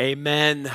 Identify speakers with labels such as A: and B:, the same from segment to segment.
A: Amen.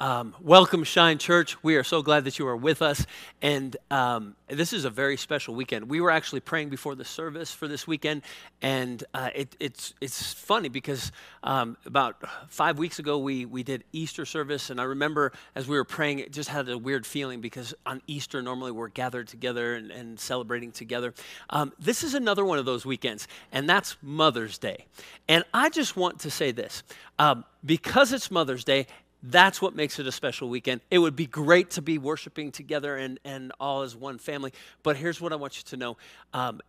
A: Um, welcome, Shine Church. We are so glad that you are with us. And um, this is a very special weekend. We were actually praying before the service for this weekend. And uh, it, it's, it's funny because um, about five weeks ago, we, we did Easter service. And I remember as we were praying, it just had a weird feeling because on Easter, normally we're gathered together and, and celebrating together. Um, this is another one of those weekends, and that's Mother's Day. And I just want to say this um, because it's Mother's Day, that's what makes it a special weekend. It would be great to be worshiping together and, and all as one family. But here's what I want you to know um,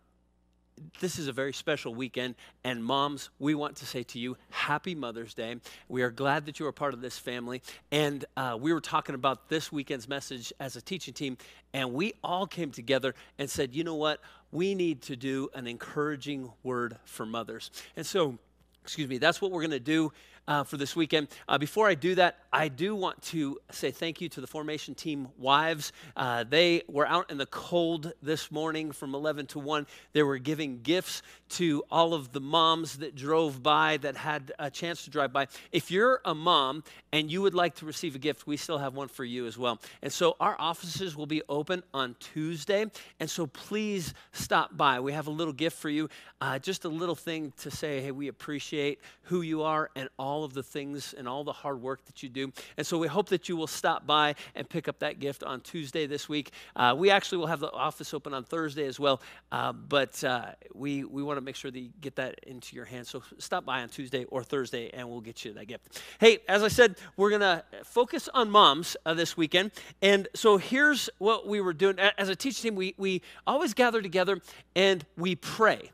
A: this is a very special weekend. And moms, we want to say to you, Happy Mother's Day. We are glad that you are part of this family. And uh, we were talking about this weekend's message as a teaching team. And we all came together and said, you know what? We need to do an encouraging word for mothers. And so, excuse me, that's what we're going to do uh, for this weekend. Uh, before I do that, I do want to say thank you to the formation team wives. Uh, they were out in the cold this morning from 11 to 1. They were giving gifts to all of the moms that drove by, that had a chance to drive by. If you're a mom and you would like to receive a gift, we still have one for you as well. And so our offices will be open on Tuesday. And so please stop by. We have a little gift for you, uh, just a little thing to say, hey, we appreciate who you are and all all of the things and all the hard work that you do. And so we hope that you will stop by and pick up that gift on Tuesday this week. Uh, we actually will have the office open on Thursday as well, uh, but uh, we, we want to make sure that you get that into your hands. So stop by on Tuesday or Thursday and we'll get you that gift. Hey, as I said, we're going to focus on moms uh, this weekend. And so here's what we were doing. As a teaching team, we, we always gather together and we pray.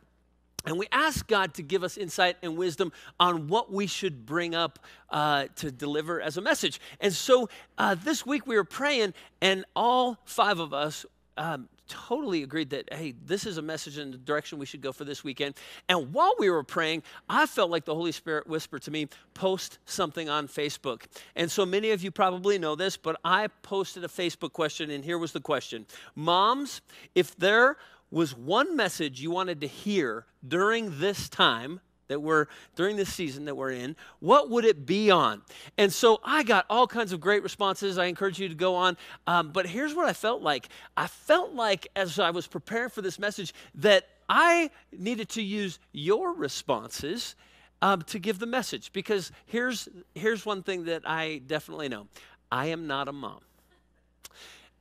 A: And we ask God to give us insight and wisdom on what we should bring up uh, to deliver as a message. And so uh, this week we were praying, and all five of us um, totally agreed that, hey, this is a message in the direction we should go for this weekend. And while we were praying, I felt like the Holy Spirit whispered to me, post something on Facebook. And so many of you probably know this, but I posted a Facebook question, and here was the question Moms, if there was one message you wanted to hear during this time that we're during this season that we're in, what would it be on? And so I got all kinds of great responses. I encourage you to go on. Um, but here's what I felt like I felt like as I was preparing for this message that I needed to use your responses um, to give the message because here's here's one thing that I definitely know I am not a mom.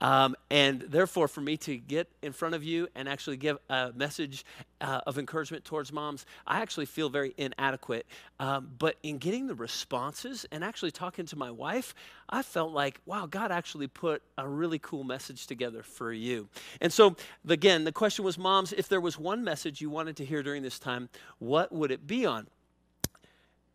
A: Um, and therefore, for me to get in front of you and actually give a message uh, of encouragement towards moms, I actually feel very inadequate. Um, but in getting the responses and actually talking to my wife, I felt like, wow, God actually put a really cool message together for you. And so, again, the question was, moms, if there was one message you wanted to hear during this time, what would it be on?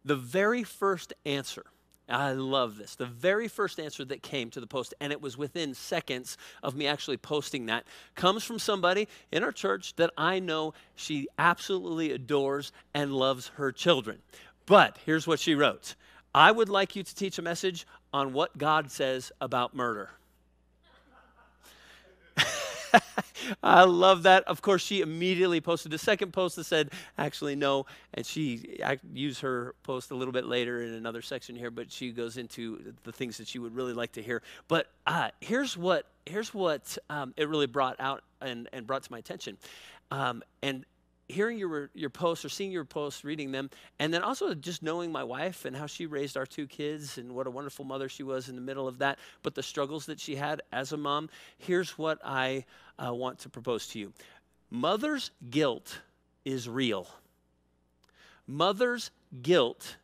A: The very first answer I love this. The very first answer that came to the post, and it was within seconds of me actually posting that, comes from somebody in our church that I know she absolutely adores and loves her children. But here's what she wrote I would like you to teach a message on what God says about murder. I love that. Of course, she immediately posted a second post that said, actually, no. And she I used her post a little bit later in another section here, but she goes into the things that she would really like to hear. But uh, here's what, here's what um, it really brought out and, and brought to my attention. Um, and hearing your, your posts or seeing your posts, reading them, and then also just knowing my wife and how she raised our two kids and what a wonderful mother she was in the middle of that, but the struggles that she had as a mom, here's what I uh, want to propose to you Mother's guilt is real. Mother's guilt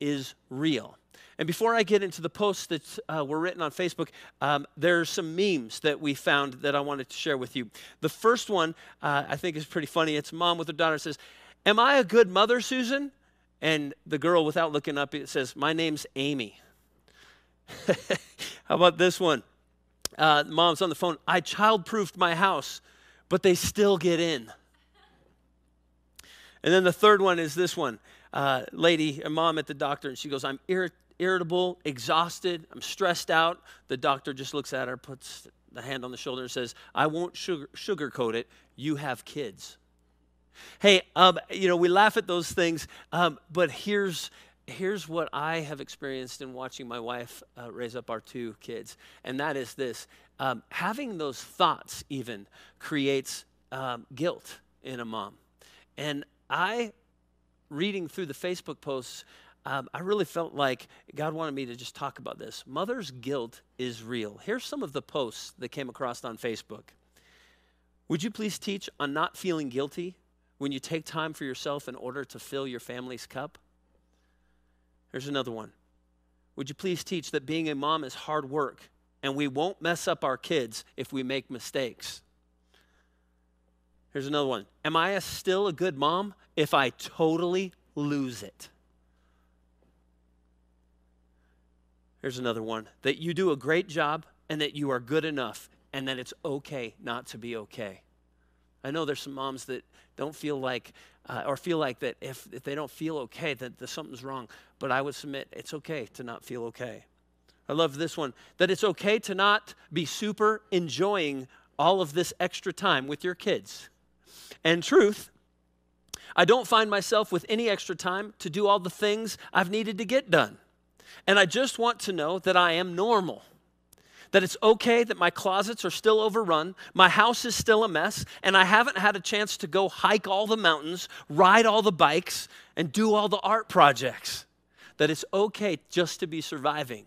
A: is real. And before I get into the posts that uh, were written on Facebook, um, are some memes that we found that I wanted to share with you. The first one uh, I think is pretty funny. It's mom with her daughter says, Am I a good mother, Susan? And the girl, without looking up, it says, My name's Amy. How about this one? Uh, mom's on the phone. I childproofed my house, but they still get in. And then the third one is this one. Uh, lady, a mom at the doctor, and she goes, I'm irritable, exhausted, I'm stressed out. The doctor just looks at her, puts the hand on the shoulder, and says, I won't sugar, sugarcoat it. You have kids. Hey, um, you know, we laugh at those things, um, but here's here's what I have experienced in watching my wife uh, raise up our two kids, and that is this um, having those thoughts even creates um, guilt in a mom. And I, reading through the Facebook posts, um, I really felt like God wanted me to just talk about this. Mother's guilt is real. Here's some of the posts that came across on Facebook. Would you please teach on not feeling guilty when you take time for yourself in order to fill your family's cup? Here's another one. Would you please teach that being a mom is hard work and we won't mess up our kids if we make mistakes? Here's another one. Am I a still a good mom if I totally lose it? Here's another one. That you do a great job and that you are good enough and that it's okay not to be okay. I know there's some moms that don't feel like, uh, or feel like that if, if they don't feel okay, that, that something's wrong. But I would submit it's okay to not feel okay. I love this one that it's okay to not be super enjoying all of this extra time with your kids. And truth, I don't find myself with any extra time to do all the things I've needed to get done. And I just want to know that I am normal that it's okay that my closets are still overrun, my house is still a mess, and I haven't had a chance to go hike all the mountains, ride all the bikes, and do all the art projects. That it's okay just to be surviving.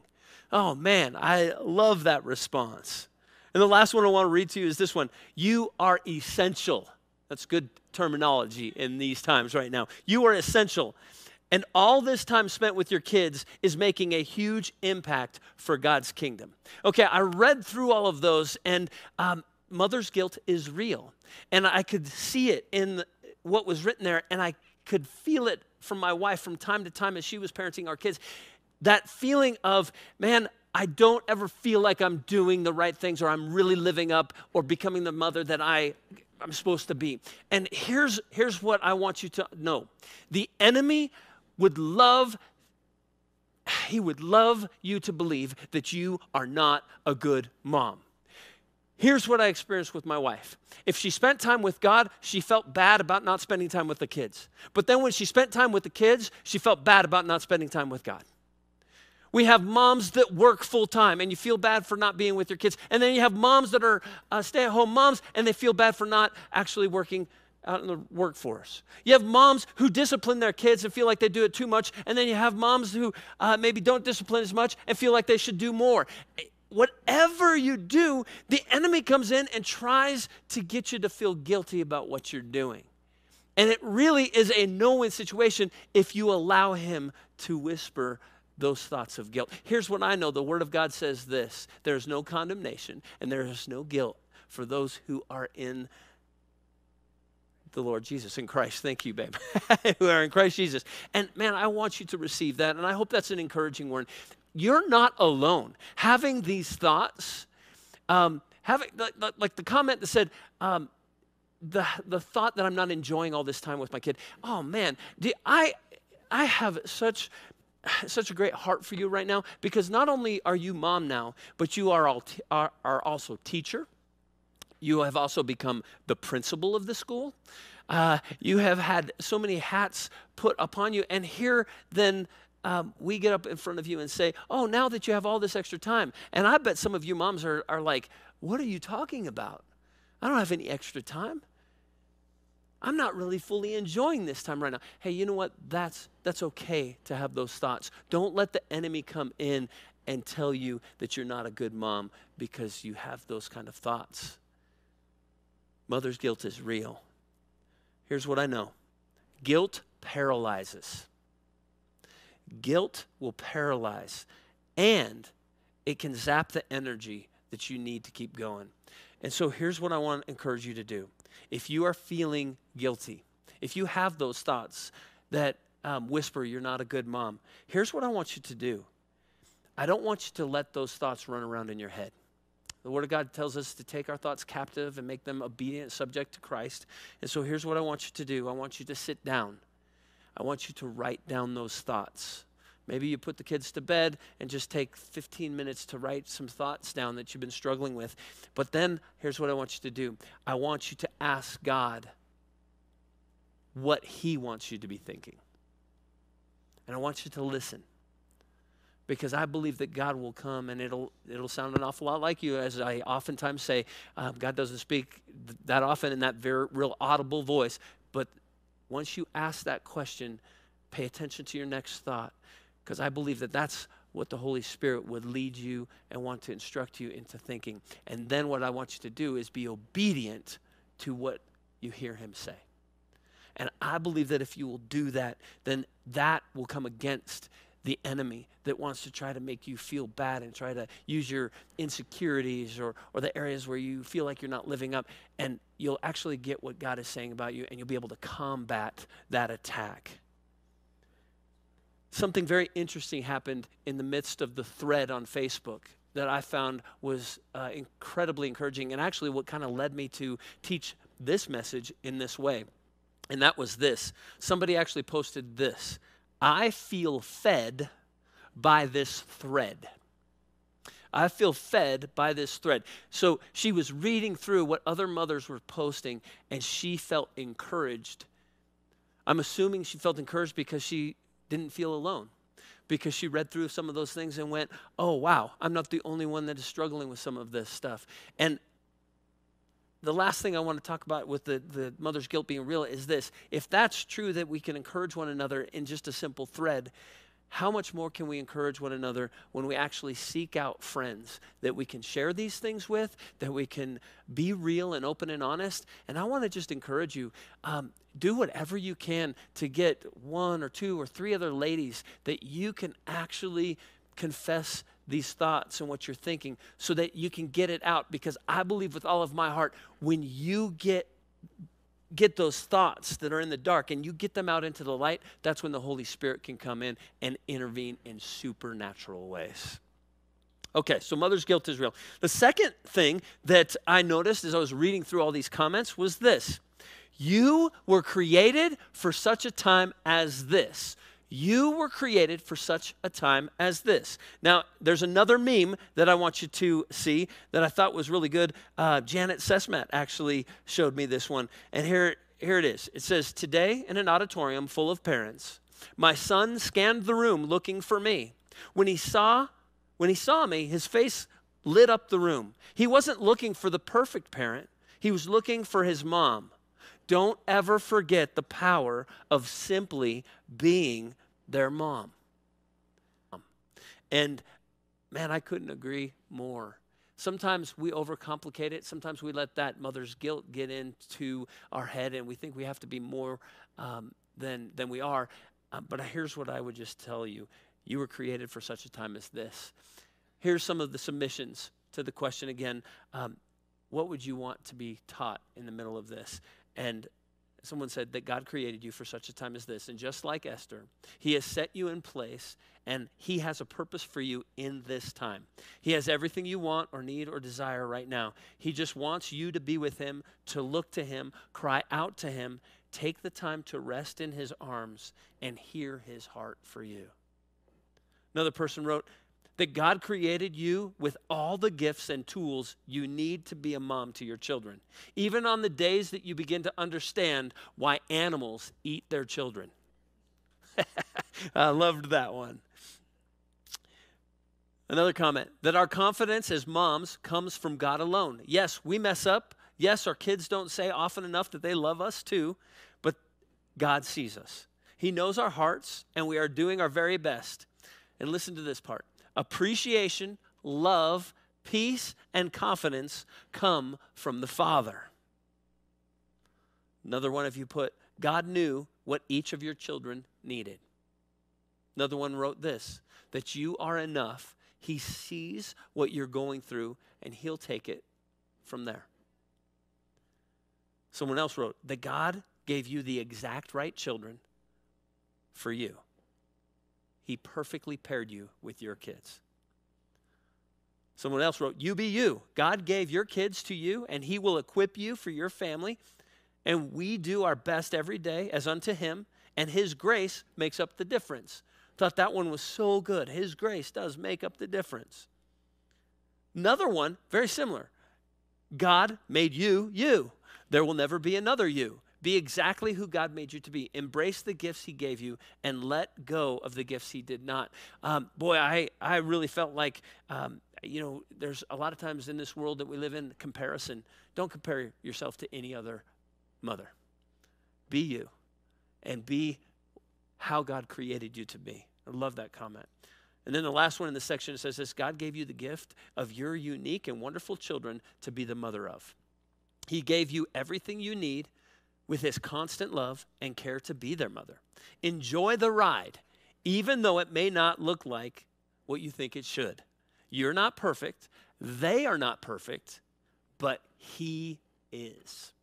A: Oh man, I love that response. And the last one I want to read to you is this one You are essential. That's good terminology in these times right now. You are essential. And all this time spent with your kids is making a huge impact for God's kingdom. Okay, I read through all of those, and um, mother's guilt is real. And I could see it in what was written there, and I could feel it from my wife from time to time as she was parenting our kids. That feeling of, man, I don't ever feel like I'm doing the right things or I'm really living up or becoming the mother that I I'm supposed to be. And here's here's what I want you to know. The enemy would love he would love you to believe that you are not a good mom. Here's what I experienced with my wife. If she spent time with God, she felt bad about not spending time with the kids. But then when she spent time with the kids, she felt bad about not spending time with God. We have moms that work full time and you feel bad for not being with your kids. And then you have moms that are uh, stay at home moms and they feel bad for not actually working out in the workforce. You have moms who discipline their kids and feel like they do it too much, and then you have moms who uh, maybe don't discipline as much and feel like they should do more. Whatever you do, the enemy comes in and tries to get you to feel guilty about what you're doing. And it really is a no win situation if you allow him to whisper those thoughts of guilt. Here's what I know the Word of God says this there is no condemnation and there is no guilt for those who are in the Lord Jesus in Christ. Thank you, babe. who are in Christ Jesus. And man, I want you to receive that. And I hope that's an encouraging word. You're not alone. Having these thoughts, um, having like, like, the comment that said, um, the, the thought that I'm not enjoying all this time with my kid. Oh man, I, I have such such a great heart for you right now because not only are you mom now, but you are, all t- are, are also teacher, you have also become the principal of the school. Uh, you have had so many hats put upon you. And here, then, um, we get up in front of you and say, Oh, now that you have all this extra time. And I bet some of you moms are, are like, What are you talking about? I don't have any extra time. I'm not really fully enjoying this time right now. Hey, you know what? That's that's okay to have those thoughts. Don't let the enemy come in and tell you that you're not a good mom because you have those kind of thoughts. Mother's guilt is real. Here's what I know guilt paralyzes. Guilt will paralyze, and it can zap the energy that you need to keep going. And so here's what I want to encourage you to do. If you are feeling guilty, if you have those thoughts that um, whisper you're not a good mom, here's what I want you to do. I don't want you to let those thoughts run around in your head. The Word of God tells us to take our thoughts captive and make them obedient, subject to Christ. And so here's what I want you to do I want you to sit down. I want you to write down those thoughts. Maybe you put the kids to bed and just take 15 minutes to write some thoughts down that you've been struggling with. But then here's what I want you to do I want you to ask God what He wants you to be thinking. And I want you to listen because I believe that God will come and it'll, it'll sound an awful lot like you, as I oftentimes say. Um, God doesn't speak that often in that very real audible voice. But once you ask that question, pay attention to your next thought because I believe that that's what the Holy Spirit would lead you and want to instruct you into thinking. And then what I want you to do is be obedient to what you hear Him say. And I believe that if you will do that, then that will come against the enemy that wants to try to make you feel bad and try to use your insecurities or, or the areas where you feel like you're not living up. And you'll actually get what God is saying about you and you'll be able to combat that attack. Something very interesting happened in the midst of the thread on Facebook that I found was uh, incredibly encouraging and actually what kind of led me to teach this message in this way. And that was this somebody actually posted this I feel fed by this thread. I feel fed by this thread. So she was reading through what other mothers were posting and she felt encouraged. I'm assuming she felt encouraged because she didn't feel alone, because she read through some of those things and went, oh, wow, I'm not the only one that is struggling with some of this stuff. And the last thing I want to talk about with the, the mother's guilt being real is this. If that's true that we can encourage one another in just a simple thread, how much more can we encourage one another when we actually seek out friends that we can share these things with, that we can be real and open and honest? And I want to just encourage you um, do whatever you can to get one or two or three other ladies that you can actually confess these thoughts and what you're thinking so that you can get it out because I believe with all of my heart when you get get those thoughts that are in the dark and you get them out into the light that's when the Holy Spirit can come in and intervene in supernatural ways. Okay, so mother's guilt is real. The second thing that I noticed as I was reading through all these comments was this. You were created for such a time as this. You were created for such a time as this. Now, there's another meme that I want you to see that I thought was really good. Uh, Janet Sesmat actually showed me this one. And here, here it is. It says, Today in an auditorium full of parents, my son scanned the room looking for me. When he saw, when he saw me, his face lit up the room. He wasn't looking for the perfect parent, he was looking for his mom. Don't ever forget the power of simply being their mom. And man, I couldn't agree more. Sometimes we overcomplicate it. Sometimes we let that mother's guilt get into our head and we think we have to be more um, than, than we are. Uh, but here's what I would just tell you you were created for such a time as this. Here's some of the submissions to the question again um, What would you want to be taught in the middle of this? And someone said that God created you for such a time as this. And just like Esther, He has set you in place and He has a purpose for you in this time. He has everything you want or need or desire right now. He just wants you to be with Him, to look to Him, cry out to Him, take the time to rest in His arms and hear His heart for you. Another person wrote, that God created you with all the gifts and tools you need to be a mom to your children, even on the days that you begin to understand why animals eat their children. I loved that one. Another comment that our confidence as moms comes from God alone. Yes, we mess up. Yes, our kids don't say often enough that they love us too, but God sees us. He knows our hearts, and we are doing our very best. And listen to this part appreciation, love, peace, and confidence come from the Father. Another one of you put, God knew what each of your children needed. Another one wrote this that you are enough. He sees what you're going through and he'll take it from there. Someone else wrote that God gave you the exact right children for you. He perfectly paired you with your kids. Someone else wrote, You be you. God gave your kids to you, and He will equip you for your family. And we do our best every day as unto Him, and His grace makes up the difference. Thought that one was so good. His grace does make up the difference. Another one, very similar. God made you you. There will never be another you Be exactly who God made you to be. Embrace the gifts He gave you and let go of the gifts He did not. Um, boy, I, I really felt like, um, you know, there's a lot of times in this world that we live in, comparison. Don't compare yourself to any other mother. Be you and be how God created you to be. I love that comment. And then the last one in the section says this God gave you the gift of your unique and wonderful children to be the mother of. He gave you everything you need with his constant love and care to be their mother. Enjoy the ride, even though it may not look like what you think it should. You're not perfect, they are not perfect, but he is.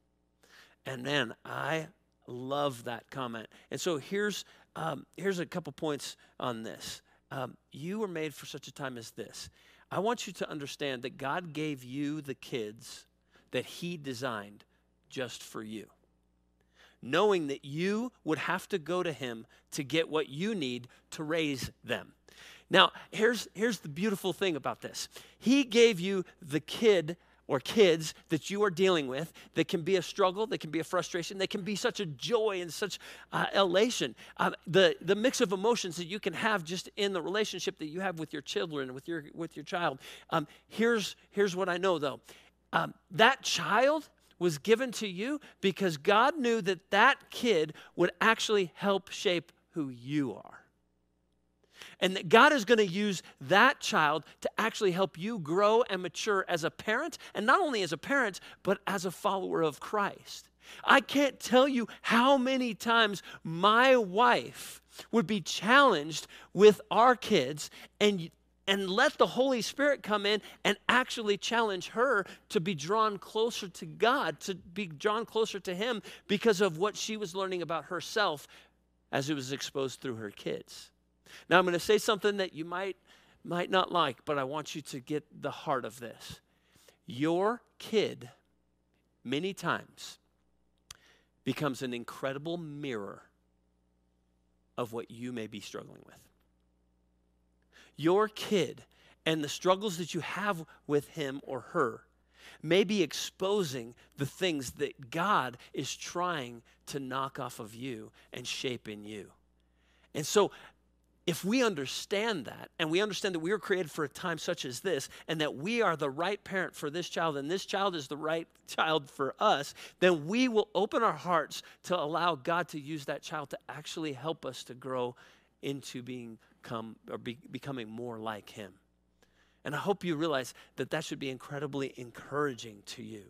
A: And man, I love that comment. And so here's um, here's a couple points on this. Um, you were made for such a time as this. I want you to understand that God gave you the kids that He designed just for you. Knowing that you would have to go to Him to get what you need to raise them. Now, here's, here's the beautiful thing about this He gave you the kid or kids that you are dealing with that can be a struggle, that can be a frustration, that can be such a joy and such uh, elation. Uh, the, the mix of emotions that you can have just in the relationship that you have with your children, with your, with your child. Um, here's, here's what I know though um, that child was given to you because God knew that that kid would actually help shape who you are. And that God is going to use that child to actually help you grow and mature as a parent, and not only as a parent, but as a follower of Christ. I can't tell you how many times my wife would be challenged with our kids and and let the Holy Spirit come in and actually challenge her to be drawn closer to God, to be drawn closer to Him because of what she was learning about herself as it was exposed through her kids. Now, I'm going to say something that you might, might not like, but I want you to get the heart of this. Your kid, many times, becomes an incredible mirror of what you may be struggling with. Your kid and the struggles that you have with him or her may be exposing the things that God is trying to knock off of you and shape in you. And so if we understand that and we understand that we were created for a time such as this and that we are the right parent for this child and this child is the right child for us, then we will open our hearts to allow God to use that child to actually help us to grow into being come or be, becoming more like him. And I hope you realize that that should be incredibly encouraging to you.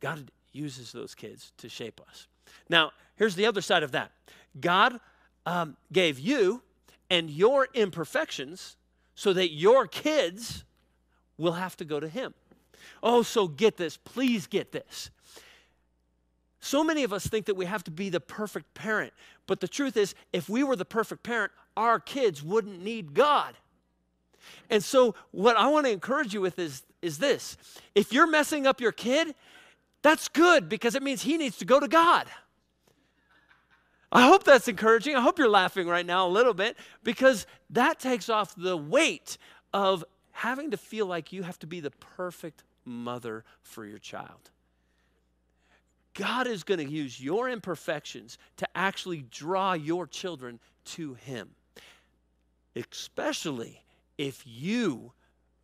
A: God uses those kids to shape us. Now, here's the other side of that God um, gave you and your imperfections so that your kids will have to go to Him. Oh, so get this, please get this. So many of us think that we have to be the perfect parent, but the truth is, if we were the perfect parent, our kids wouldn't need God. And so, what I want to encourage you with is, is this if you're messing up your kid, that's good because it means he needs to go to God. I hope that's encouraging. I hope you're laughing right now a little bit because that takes off the weight of having to feel like you have to be the perfect mother for your child. God is going to use your imperfections to actually draw your children to Him, especially if you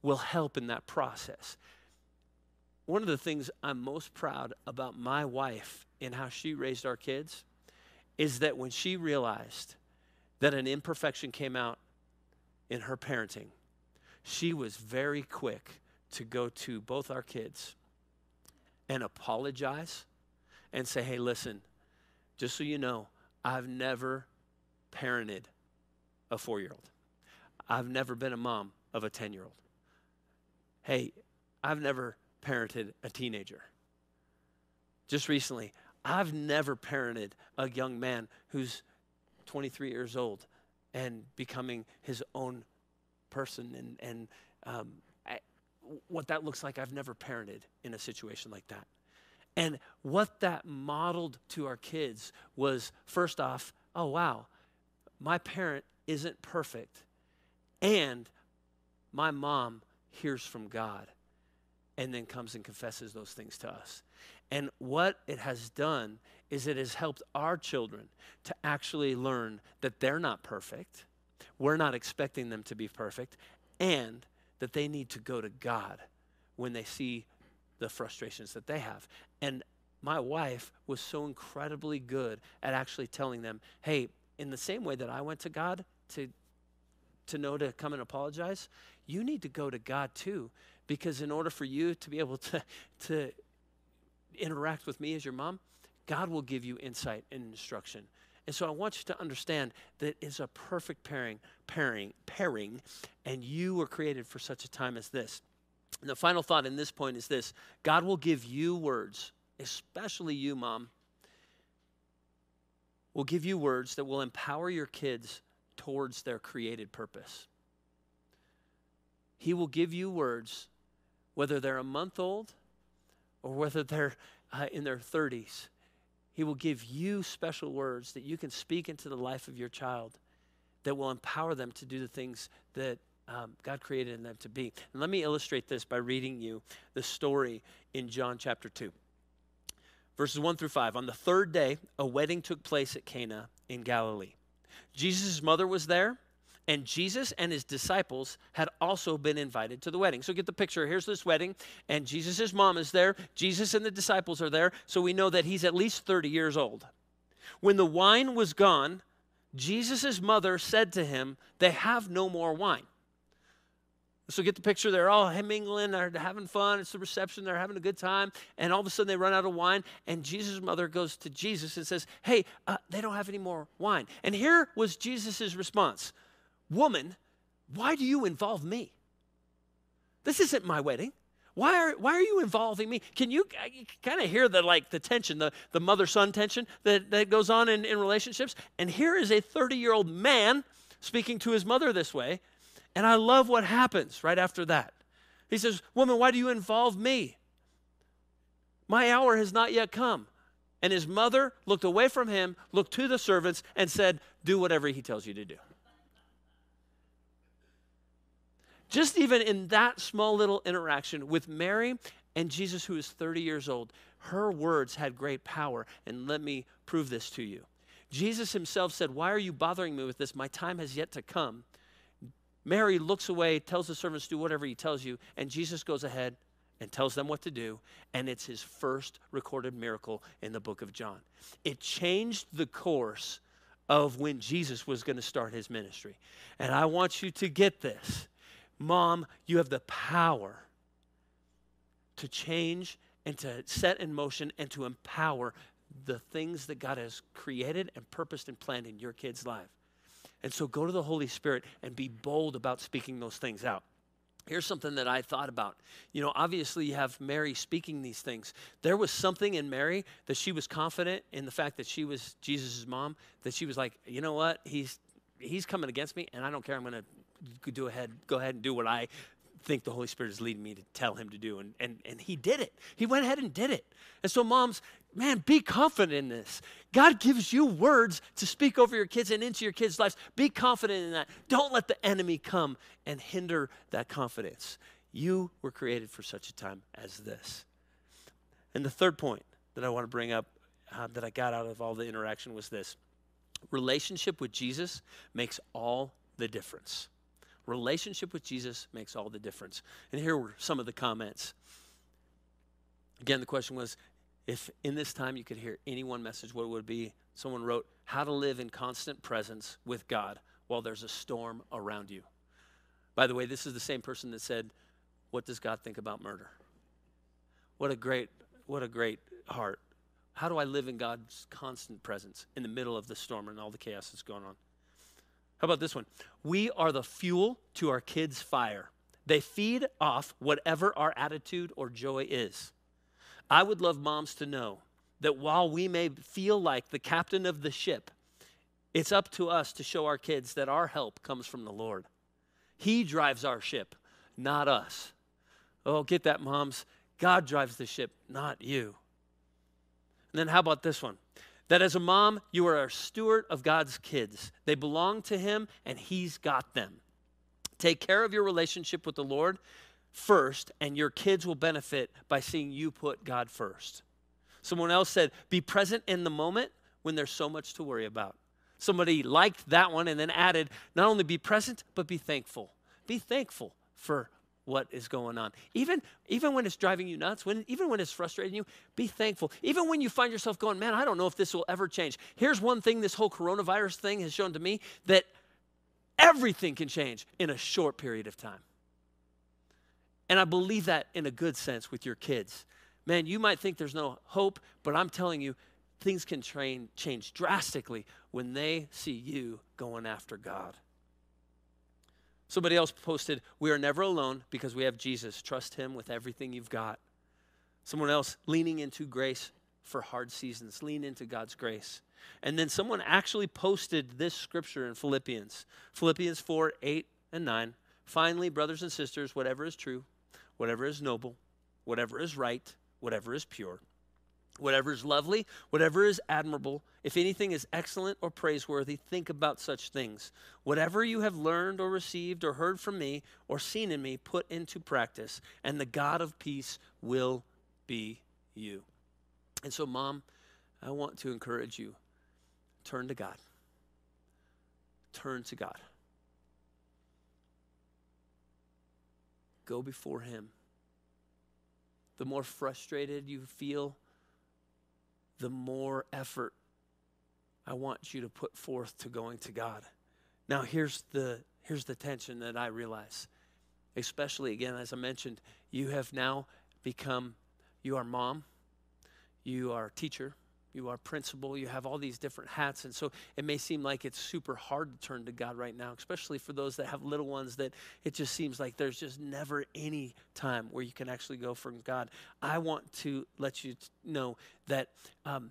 A: will help in that process. One of the things I'm most proud about my wife and how she raised our kids is that when she realized that an imperfection came out in her parenting, she was very quick to go to both our kids and apologize and say, hey, listen, just so you know, I've never parented a four year old. I've never been a mom of a 10 year old. Hey, I've never parented a teenager. Just recently, I've never parented a young man who's 23 years old and becoming his own person. And, and um, I, what that looks like, I've never parented in a situation like that. And what that modeled to our kids was first off, oh, wow, my parent isn't perfect. And my mom hears from God. and then comes and confesses those things to us. And what it has done is it has helped our children to actually learn that they're not perfect. We're not expecting them to be perfect, and that they need to go to God when they see the frustrations that they have. And my wife was so incredibly good at actually telling them, hey, in the same way that I went to God to, to know to come and apologize, you need to go to God too. Because in order for you to be able to, to interact with me as your mom, God will give you insight and instruction. And so I want you to understand that it's a perfect pairing, pairing, pairing, and you were created for such a time as this. And the final thought in this point is this God will give you words, especially you, mom, will give you words that will empower your kids towards their created purpose. He will give you words, whether they're a month old or whether they're uh, in their 30s. He will give you special words that you can speak into the life of your child that will empower them to do the things that um, God created them to be. And let me illustrate this by reading you the story in John chapter 2. Verses 1 through 5. On the third day, a wedding took place at Cana in Galilee. Jesus' mother was there, and Jesus and his disciples had also been invited to the wedding. So get the picture. Here's this wedding, and Jesus' mom is there. Jesus and the disciples are there. So we know that he's at least 30 years old. When the wine was gone, Jesus' mother said to him, They have no more wine. So get the picture. They're all mingling, they're having fun. It's the reception. They're having a good time. And all of a sudden they run out of wine. And Jesus' mother goes to Jesus and says, Hey, uh, they don't have any more wine. And here was Jesus' response Woman, why do you involve me? This isn't my wedding. Why are, why are you involving me? Can you, you kind of hear the like the tension, the, the mother-son tension that, that goes on in, in relationships? And here is a 30-year-old man speaking to his mother this way. And I love what happens right after that. He says, Woman, why do you involve me? My hour has not yet come. And his mother looked away from him, looked to the servants, and said, Do whatever he tells you to do. Just even in that small little interaction with Mary and Jesus, who is 30 years old, her words had great power. And let me prove this to you. Jesus himself said, Why are you bothering me with this? My time has yet to come. Mary looks away, tells the servants to do whatever he tells you, and Jesus goes ahead and tells them what to do, and it's his first recorded miracle in the book of John. It changed the course of when Jesus was going to start his ministry. And I want you to get this. Mom, you have the power to change and to set in motion and to empower the things that God has created and purposed and planned in your kid's life. And so go to the Holy Spirit and be bold about speaking those things out. Here's something that I thought about. You know, obviously, you have Mary speaking these things. There was something in Mary that she was confident in the fact that she was Jesus' mom, that she was like, you know what? He's, he's coming against me, and I don't care. I'm going to do ahead, go ahead and do what I think the Holy Spirit is leading me to tell him to do. And, and, and he did it. He went ahead and did it. And so, moms, man, be confident in this. God gives you words to speak over your kids and into your kids' lives. Be confident in that. Don't let the enemy come and hinder that confidence. You were created for such a time as this. And the third point that I want to bring up uh, that I got out of all the interaction was this relationship with Jesus makes all the difference. Relationship with Jesus makes all the difference. And here were some of the comments. Again, the question was if in this time you could hear any one message, what would it be? Someone wrote, How to live in constant presence with God while there's a storm around you. By the way, this is the same person that said, What does God think about murder? What a great, what a great heart. How do I live in God's constant presence in the middle of the storm and all the chaos that's going on? How about this one? We are the fuel to our kids' fire. They feed off whatever our attitude or joy is. I would love moms to know that while we may feel like the captain of the ship, it's up to us to show our kids that our help comes from the Lord. He drives our ship, not us. Oh, get that, moms. God drives the ship, not you. And then how about this one? That as a mom, you are a steward of God's kids. They belong to Him, and He's got them. Take care of your relationship with the Lord first, and your kids will benefit by seeing you put God first. Someone else said, Be present in the moment when there's so much to worry about. Somebody liked that one and then added, Not only be present, but be thankful. Be thankful for what is going on. Even, even when it's driving you nuts, when, even when it's frustrating you, be thankful. Even when you find yourself going, man, I don't know if this will ever change. Here's one thing this whole coronavirus thing has shown to me that everything can change in a short period of time. And I believe that in a good sense with your kids. Man, you might think there's no hope, but I'm telling you, things can train, change drastically when they see you going after God. Somebody else posted, We are never alone because we have Jesus. Trust him with everything you've got. Someone else, leaning into grace for hard seasons. Lean into God's grace. And then someone actually posted this scripture in Philippians Philippians 4 8 and 9. Finally, brothers and sisters, whatever is true, whatever is noble, whatever is right, whatever is pure, whatever is lovely, whatever is admirable, if anything is excellent or praiseworthy, think about such things. Whatever you have learned or received or heard from me or seen in me, put into practice, and the God of peace will be you. And so, Mom, I want to encourage you turn to God. Turn to God. Go before Him. The more frustrated you feel, the more effort I want you to put forth to going to God. Now here's the here's the tension that I realize. Especially again as I mentioned, you have now become you are mom, you are teacher, you are principal, you have all these different hats. And so it may seem like it's super hard to turn to God right now, especially for those that have little ones that it just seems like there's just never any time where you can actually go from God. I want to let you know that um,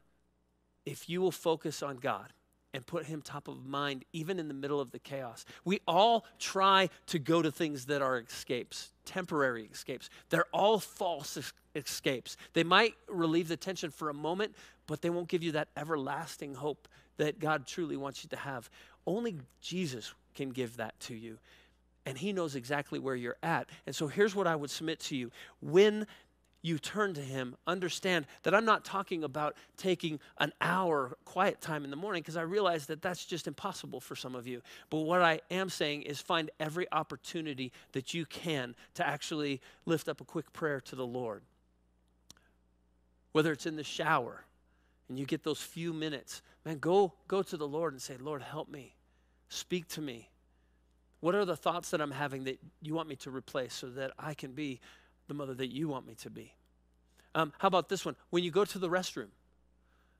A: if you will focus on God, and put him top of mind even in the middle of the chaos. We all try to go to things that are escapes, temporary escapes. They're all false escapes. They might relieve the tension for a moment, but they won't give you that everlasting hope that God truly wants you to have. Only Jesus can give that to you. And he knows exactly where you're at. And so here's what I would submit to you. When you turn to him, understand that I'm not talking about taking an hour quiet time in the morning because I realize that that's just impossible for some of you. But what I am saying is find every opportunity that you can to actually lift up a quick prayer to the Lord. Whether it's in the shower and you get those few minutes, man, go go to the Lord and say, "Lord, help me. Speak to me. What are the thoughts that I'm having that you want me to replace so that I can be the mother that you want me to be. Um, how about this one? When you go to the restroom,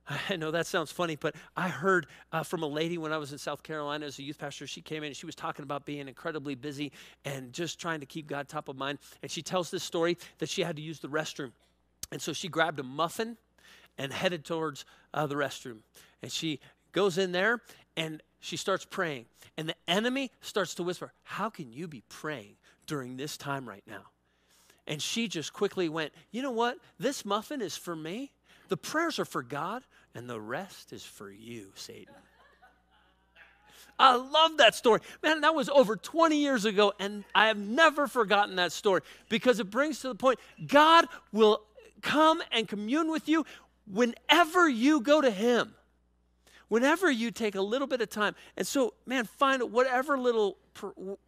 A: I know that sounds funny, but I heard uh, from a lady when I was in South Carolina as a youth pastor. She came in and she was talking about being incredibly busy and just trying to keep God top of mind. And she tells this story that she had to use the restroom. And so she grabbed a muffin and headed towards uh, the restroom. And she goes in there and she starts praying. And the enemy starts to whisper, How can you be praying during this time right now? And she just quickly went, You know what? This muffin is for me. The prayers are for God, and the rest is for you, Satan. I love that story. Man, that was over 20 years ago, and I have never forgotten that story because it brings to the point God will come and commune with you whenever you go to Him. Whenever you take a little bit of time. And so, man, find whatever little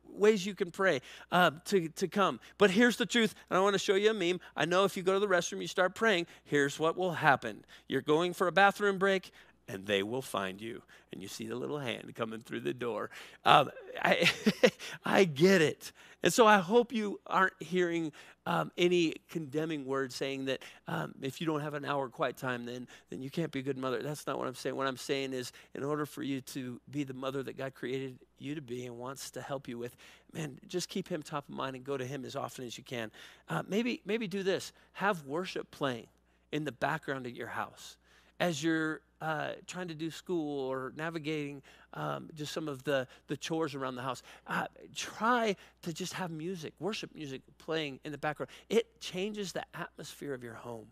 A: ways you can pray uh, to, to come. But here's the truth, and I want to show you a meme. I know if you go to the restroom, you start praying, here's what will happen. You're going for a bathroom break, and they will find you. And you see the little hand coming through the door. Um, I, I get it. And so I hope you aren't hearing um, any condemning words saying that um, if you don't have an hour quiet time, then, then you can't be a good mother. That's not what I'm saying. What I'm saying is, in order for you to be the mother that God created you to be and wants to help you with, man, just keep Him top of mind and go to Him as often as you can. Uh, maybe, maybe do this have worship playing in the background of your house as you're uh, trying to do school or navigating um, just some of the, the chores around the house, uh, try to just have music, worship music playing in the background. It changes the atmosphere of your home.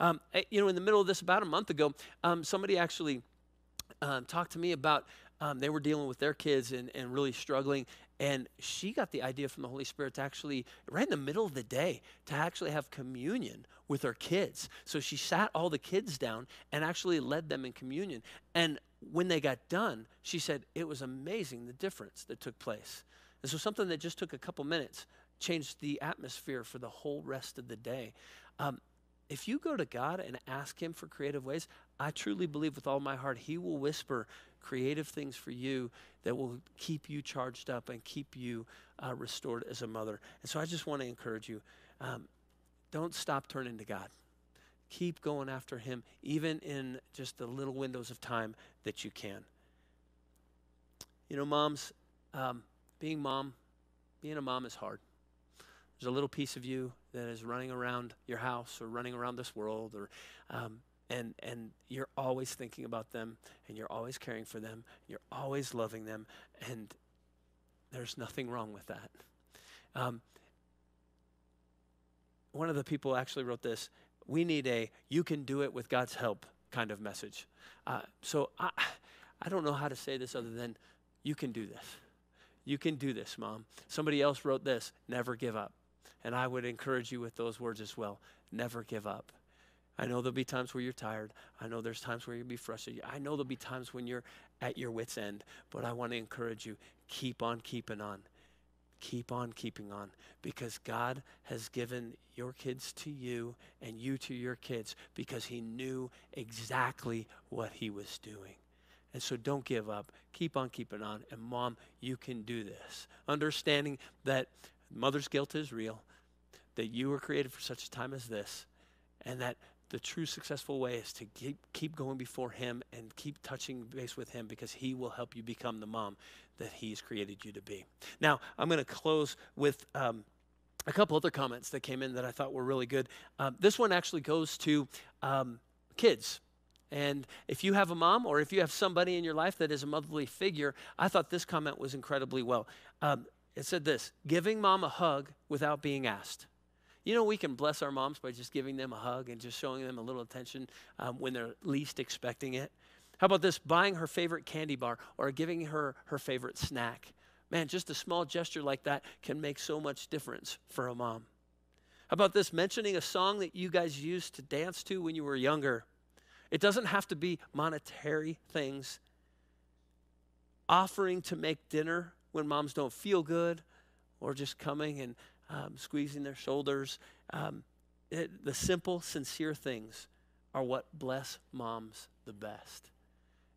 A: Um, eh, you know, in the middle of this, about a month ago, um, somebody actually um, talked to me about um, they were dealing with their kids and, and really struggling. And she got the idea from the Holy Spirit to actually, right in the middle of the day, to actually have communion with her kids. So she sat all the kids down and actually led them in communion. And when they got done, she said it was amazing the difference that took place. And so something that just took a couple minutes changed the atmosphere for the whole rest of the day. Um, if you go to God and ask Him for creative ways, I truly believe with all my heart He will whisper creative things for you that will keep you charged up and keep you uh, restored as a mother. And so I just want to encourage you um, don't stop turning to God. Keep going after Him, even in just the little windows of time that you can. You know, moms, um, being mom, being a mom is hard. There's a little piece of you that is running around your house or running around this world or um, and and you're always thinking about them and you're always caring for them you're always loving them and there's nothing wrong with that um, one of the people actually wrote this we need a you can do it with god's help kind of message uh, so I, I don't know how to say this other than you can do this you can do this mom somebody else wrote this never give up and I would encourage you with those words as well. Never give up. I know there'll be times where you're tired. I know there's times where you'll be frustrated. I know there'll be times when you're at your wits' end. But I want to encourage you keep on keeping on. Keep on keeping on because God has given your kids to you and you to your kids because He knew exactly what He was doing. And so don't give up. Keep on keeping on. And mom, you can do this. Understanding that mother's guilt is real, that you were created for such a time as this, and that the true successful way is to keep, keep going before Him and keep touching base with Him because He will help you become the mom that He's created you to be. Now, I'm going to close with. Um, a couple other comments that came in that I thought were really good. Um, this one actually goes to um, kids. And if you have a mom or if you have somebody in your life that is a motherly figure, I thought this comment was incredibly well. Um, it said this giving mom a hug without being asked. You know, we can bless our moms by just giving them a hug and just showing them a little attention um, when they're least expecting it. How about this? Buying her favorite candy bar or giving her her favorite snack. Man, just a small gesture like that can make so much difference for a mom. How about this? Mentioning a song that you guys used to dance to when you were younger. It doesn't have to be monetary things. Offering to make dinner when moms don't feel good or just coming and um, squeezing their shoulders. Um, it, the simple, sincere things are what bless moms the best.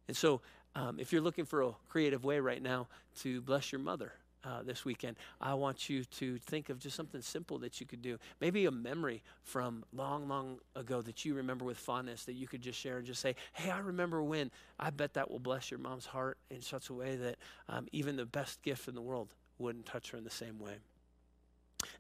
A: And so, um, if you're looking for a creative way right now to bless your mother, uh, this weekend, I want you to think of just something simple that you could do. Maybe a memory from long, long ago that you remember with fondness that you could just share and just say, Hey, I remember when. I bet that will bless your mom's heart in such a way that um, even the best gift in the world wouldn't touch her in the same way.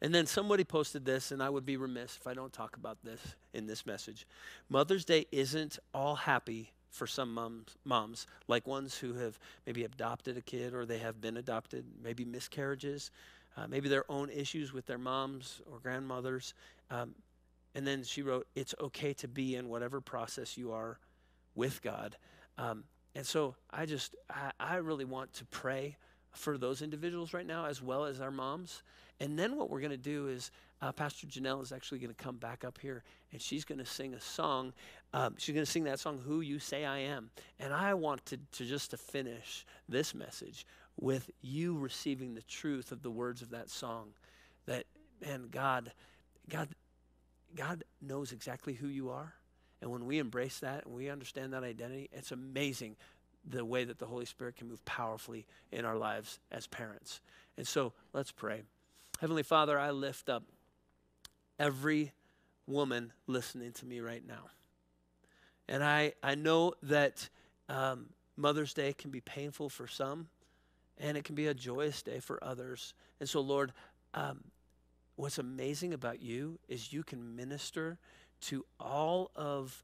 A: And then somebody posted this, and I would be remiss if I don't talk about this in this message. Mother's Day isn't all happy for some moms, moms, like ones who have maybe adopted a kid or they have been adopted, maybe miscarriages, uh, maybe their own issues with their moms or grandmothers. Um, and then she wrote, It's okay to be in whatever process you are with God. Um, and so I just, I, I really want to pray for those individuals right now as well as our moms. And then what we're going to do is uh, Pastor Janelle is actually going to come back up here and she's going to sing a song. Um, she's going to sing that song, Who You Say I Am. And I wanted to just to finish this message with you receiving the truth of the words of that song. That, man, God, God, God knows exactly who you are. And when we embrace that and we understand that identity, it's amazing the way that the Holy Spirit can move powerfully in our lives as parents. And so let's pray. Heavenly Father, I lift up every woman listening to me right now. And I, I know that um, Mother's Day can be painful for some, and it can be a joyous day for others. And so, Lord, um, what's amazing about you is you can minister to all of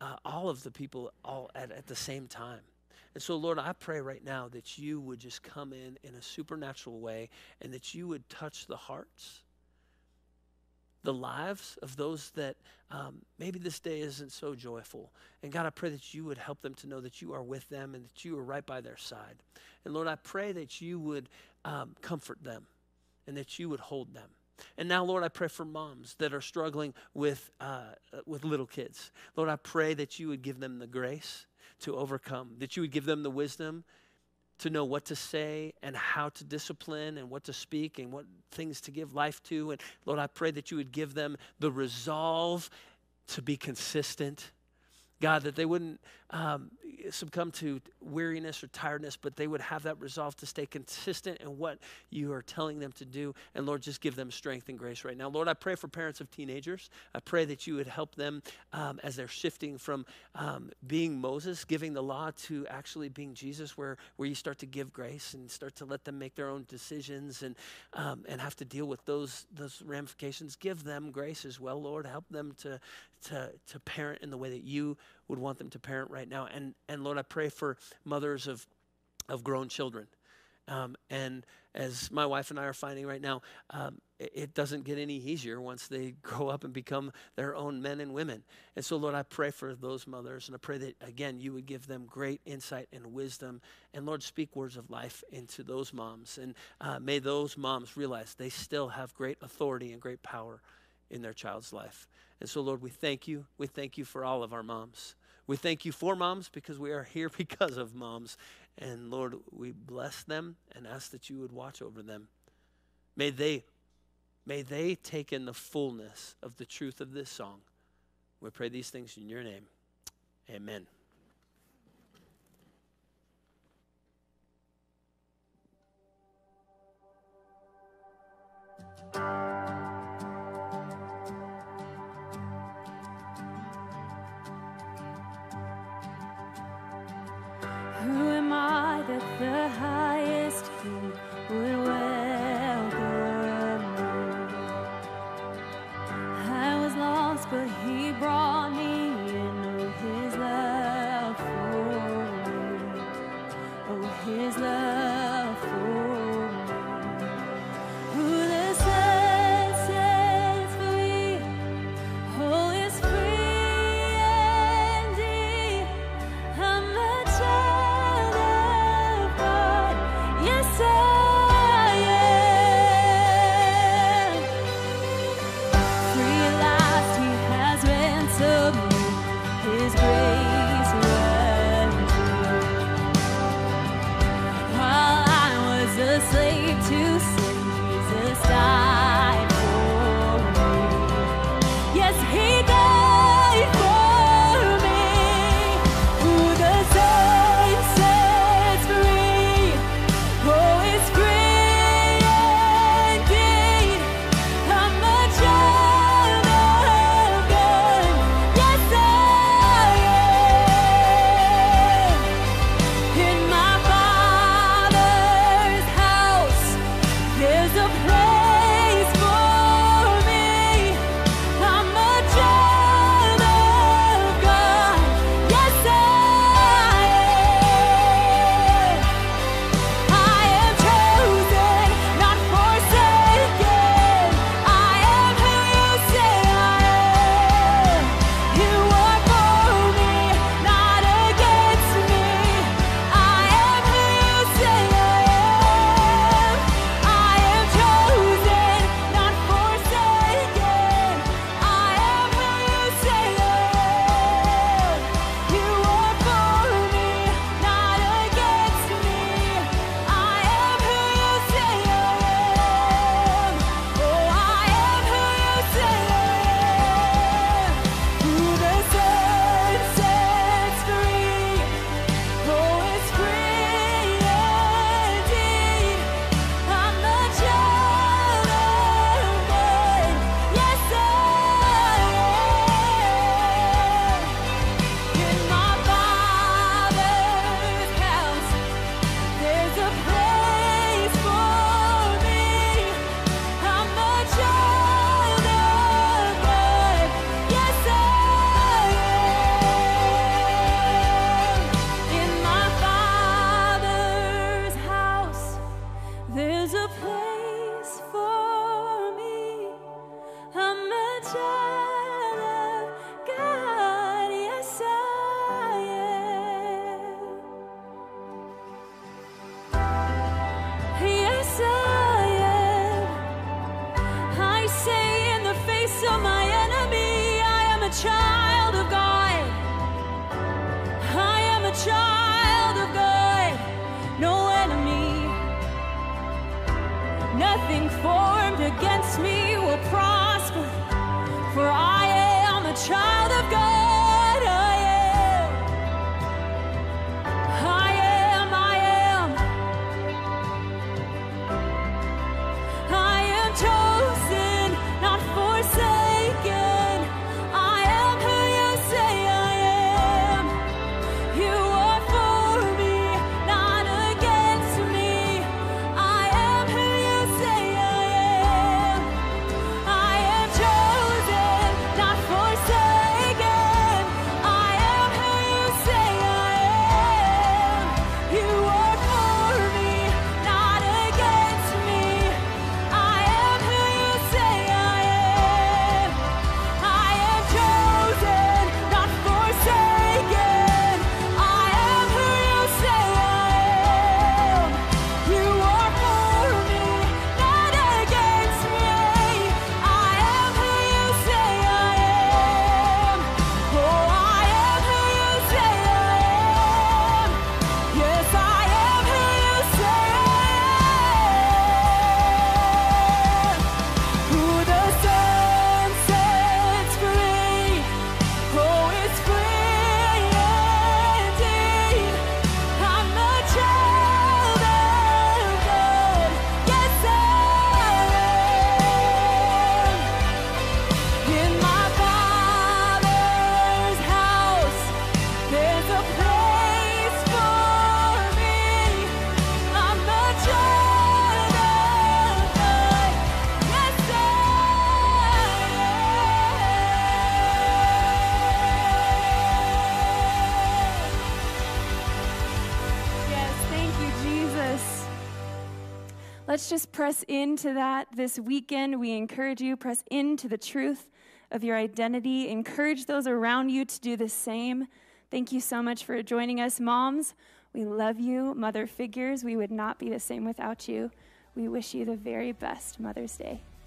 A: uh, all of the people all at, at the same time. And so, Lord, I pray right now that you would just come in in a supernatural way and that you would touch the hearts the lives of those that um, maybe this day isn't so joyful. And God, I pray that you would help them to know that you are with them and that you are right by their side. And Lord, I pray that you would um, comfort them and that you would hold them. And now, Lord, I pray for moms that are struggling with, uh, with little kids. Lord, I pray that you would give them the grace to overcome, that you would give them the wisdom to know what to say and how to discipline and what to speak and what things to give life to. And Lord, I pray that you would give them the resolve to be consistent God, that they wouldn't um, succumb to weariness or tiredness, but they would have that resolve to stay consistent in what you are telling them to do. And Lord, just give them strength and grace right now. Lord, I pray for parents of teenagers. I pray that you would help them um, as they're shifting from um, being Moses, giving the law, to actually being Jesus, where, where you start to give grace and start to let them make their own decisions and, um, and have to deal with those, those ramifications. Give them grace as well, Lord. Help them to, to, to parent in the way that you would want them to parent right now. And, and Lord, I pray for mothers of, of grown children. Um, and as my wife and I are finding right now, um, it, it, doesn't get any easier once they grow up and become their own men and women. And so, Lord, I pray for those mothers, and I pray that, again, you would give them great insight and wisdom. And, Lord, speak words of life into those moms. And uh, may those moms realize they still have great authority and great power in their child's life. And so, Lord, we thank you. We thank you for all of our moms. We thank you for moms because we are here because of moms. And Lord, we bless them and ask that you would watch over them. May they may they take in the fullness of the truth of this song. We pray these things in your name. Amen.
B: the press into that this weekend. We encourage you, press into the truth of your identity. Encourage those around you to do the same. Thank you so much for joining us, moms. We love you, mother figures. We would not be the same without you. We wish you the very best Mother's Day.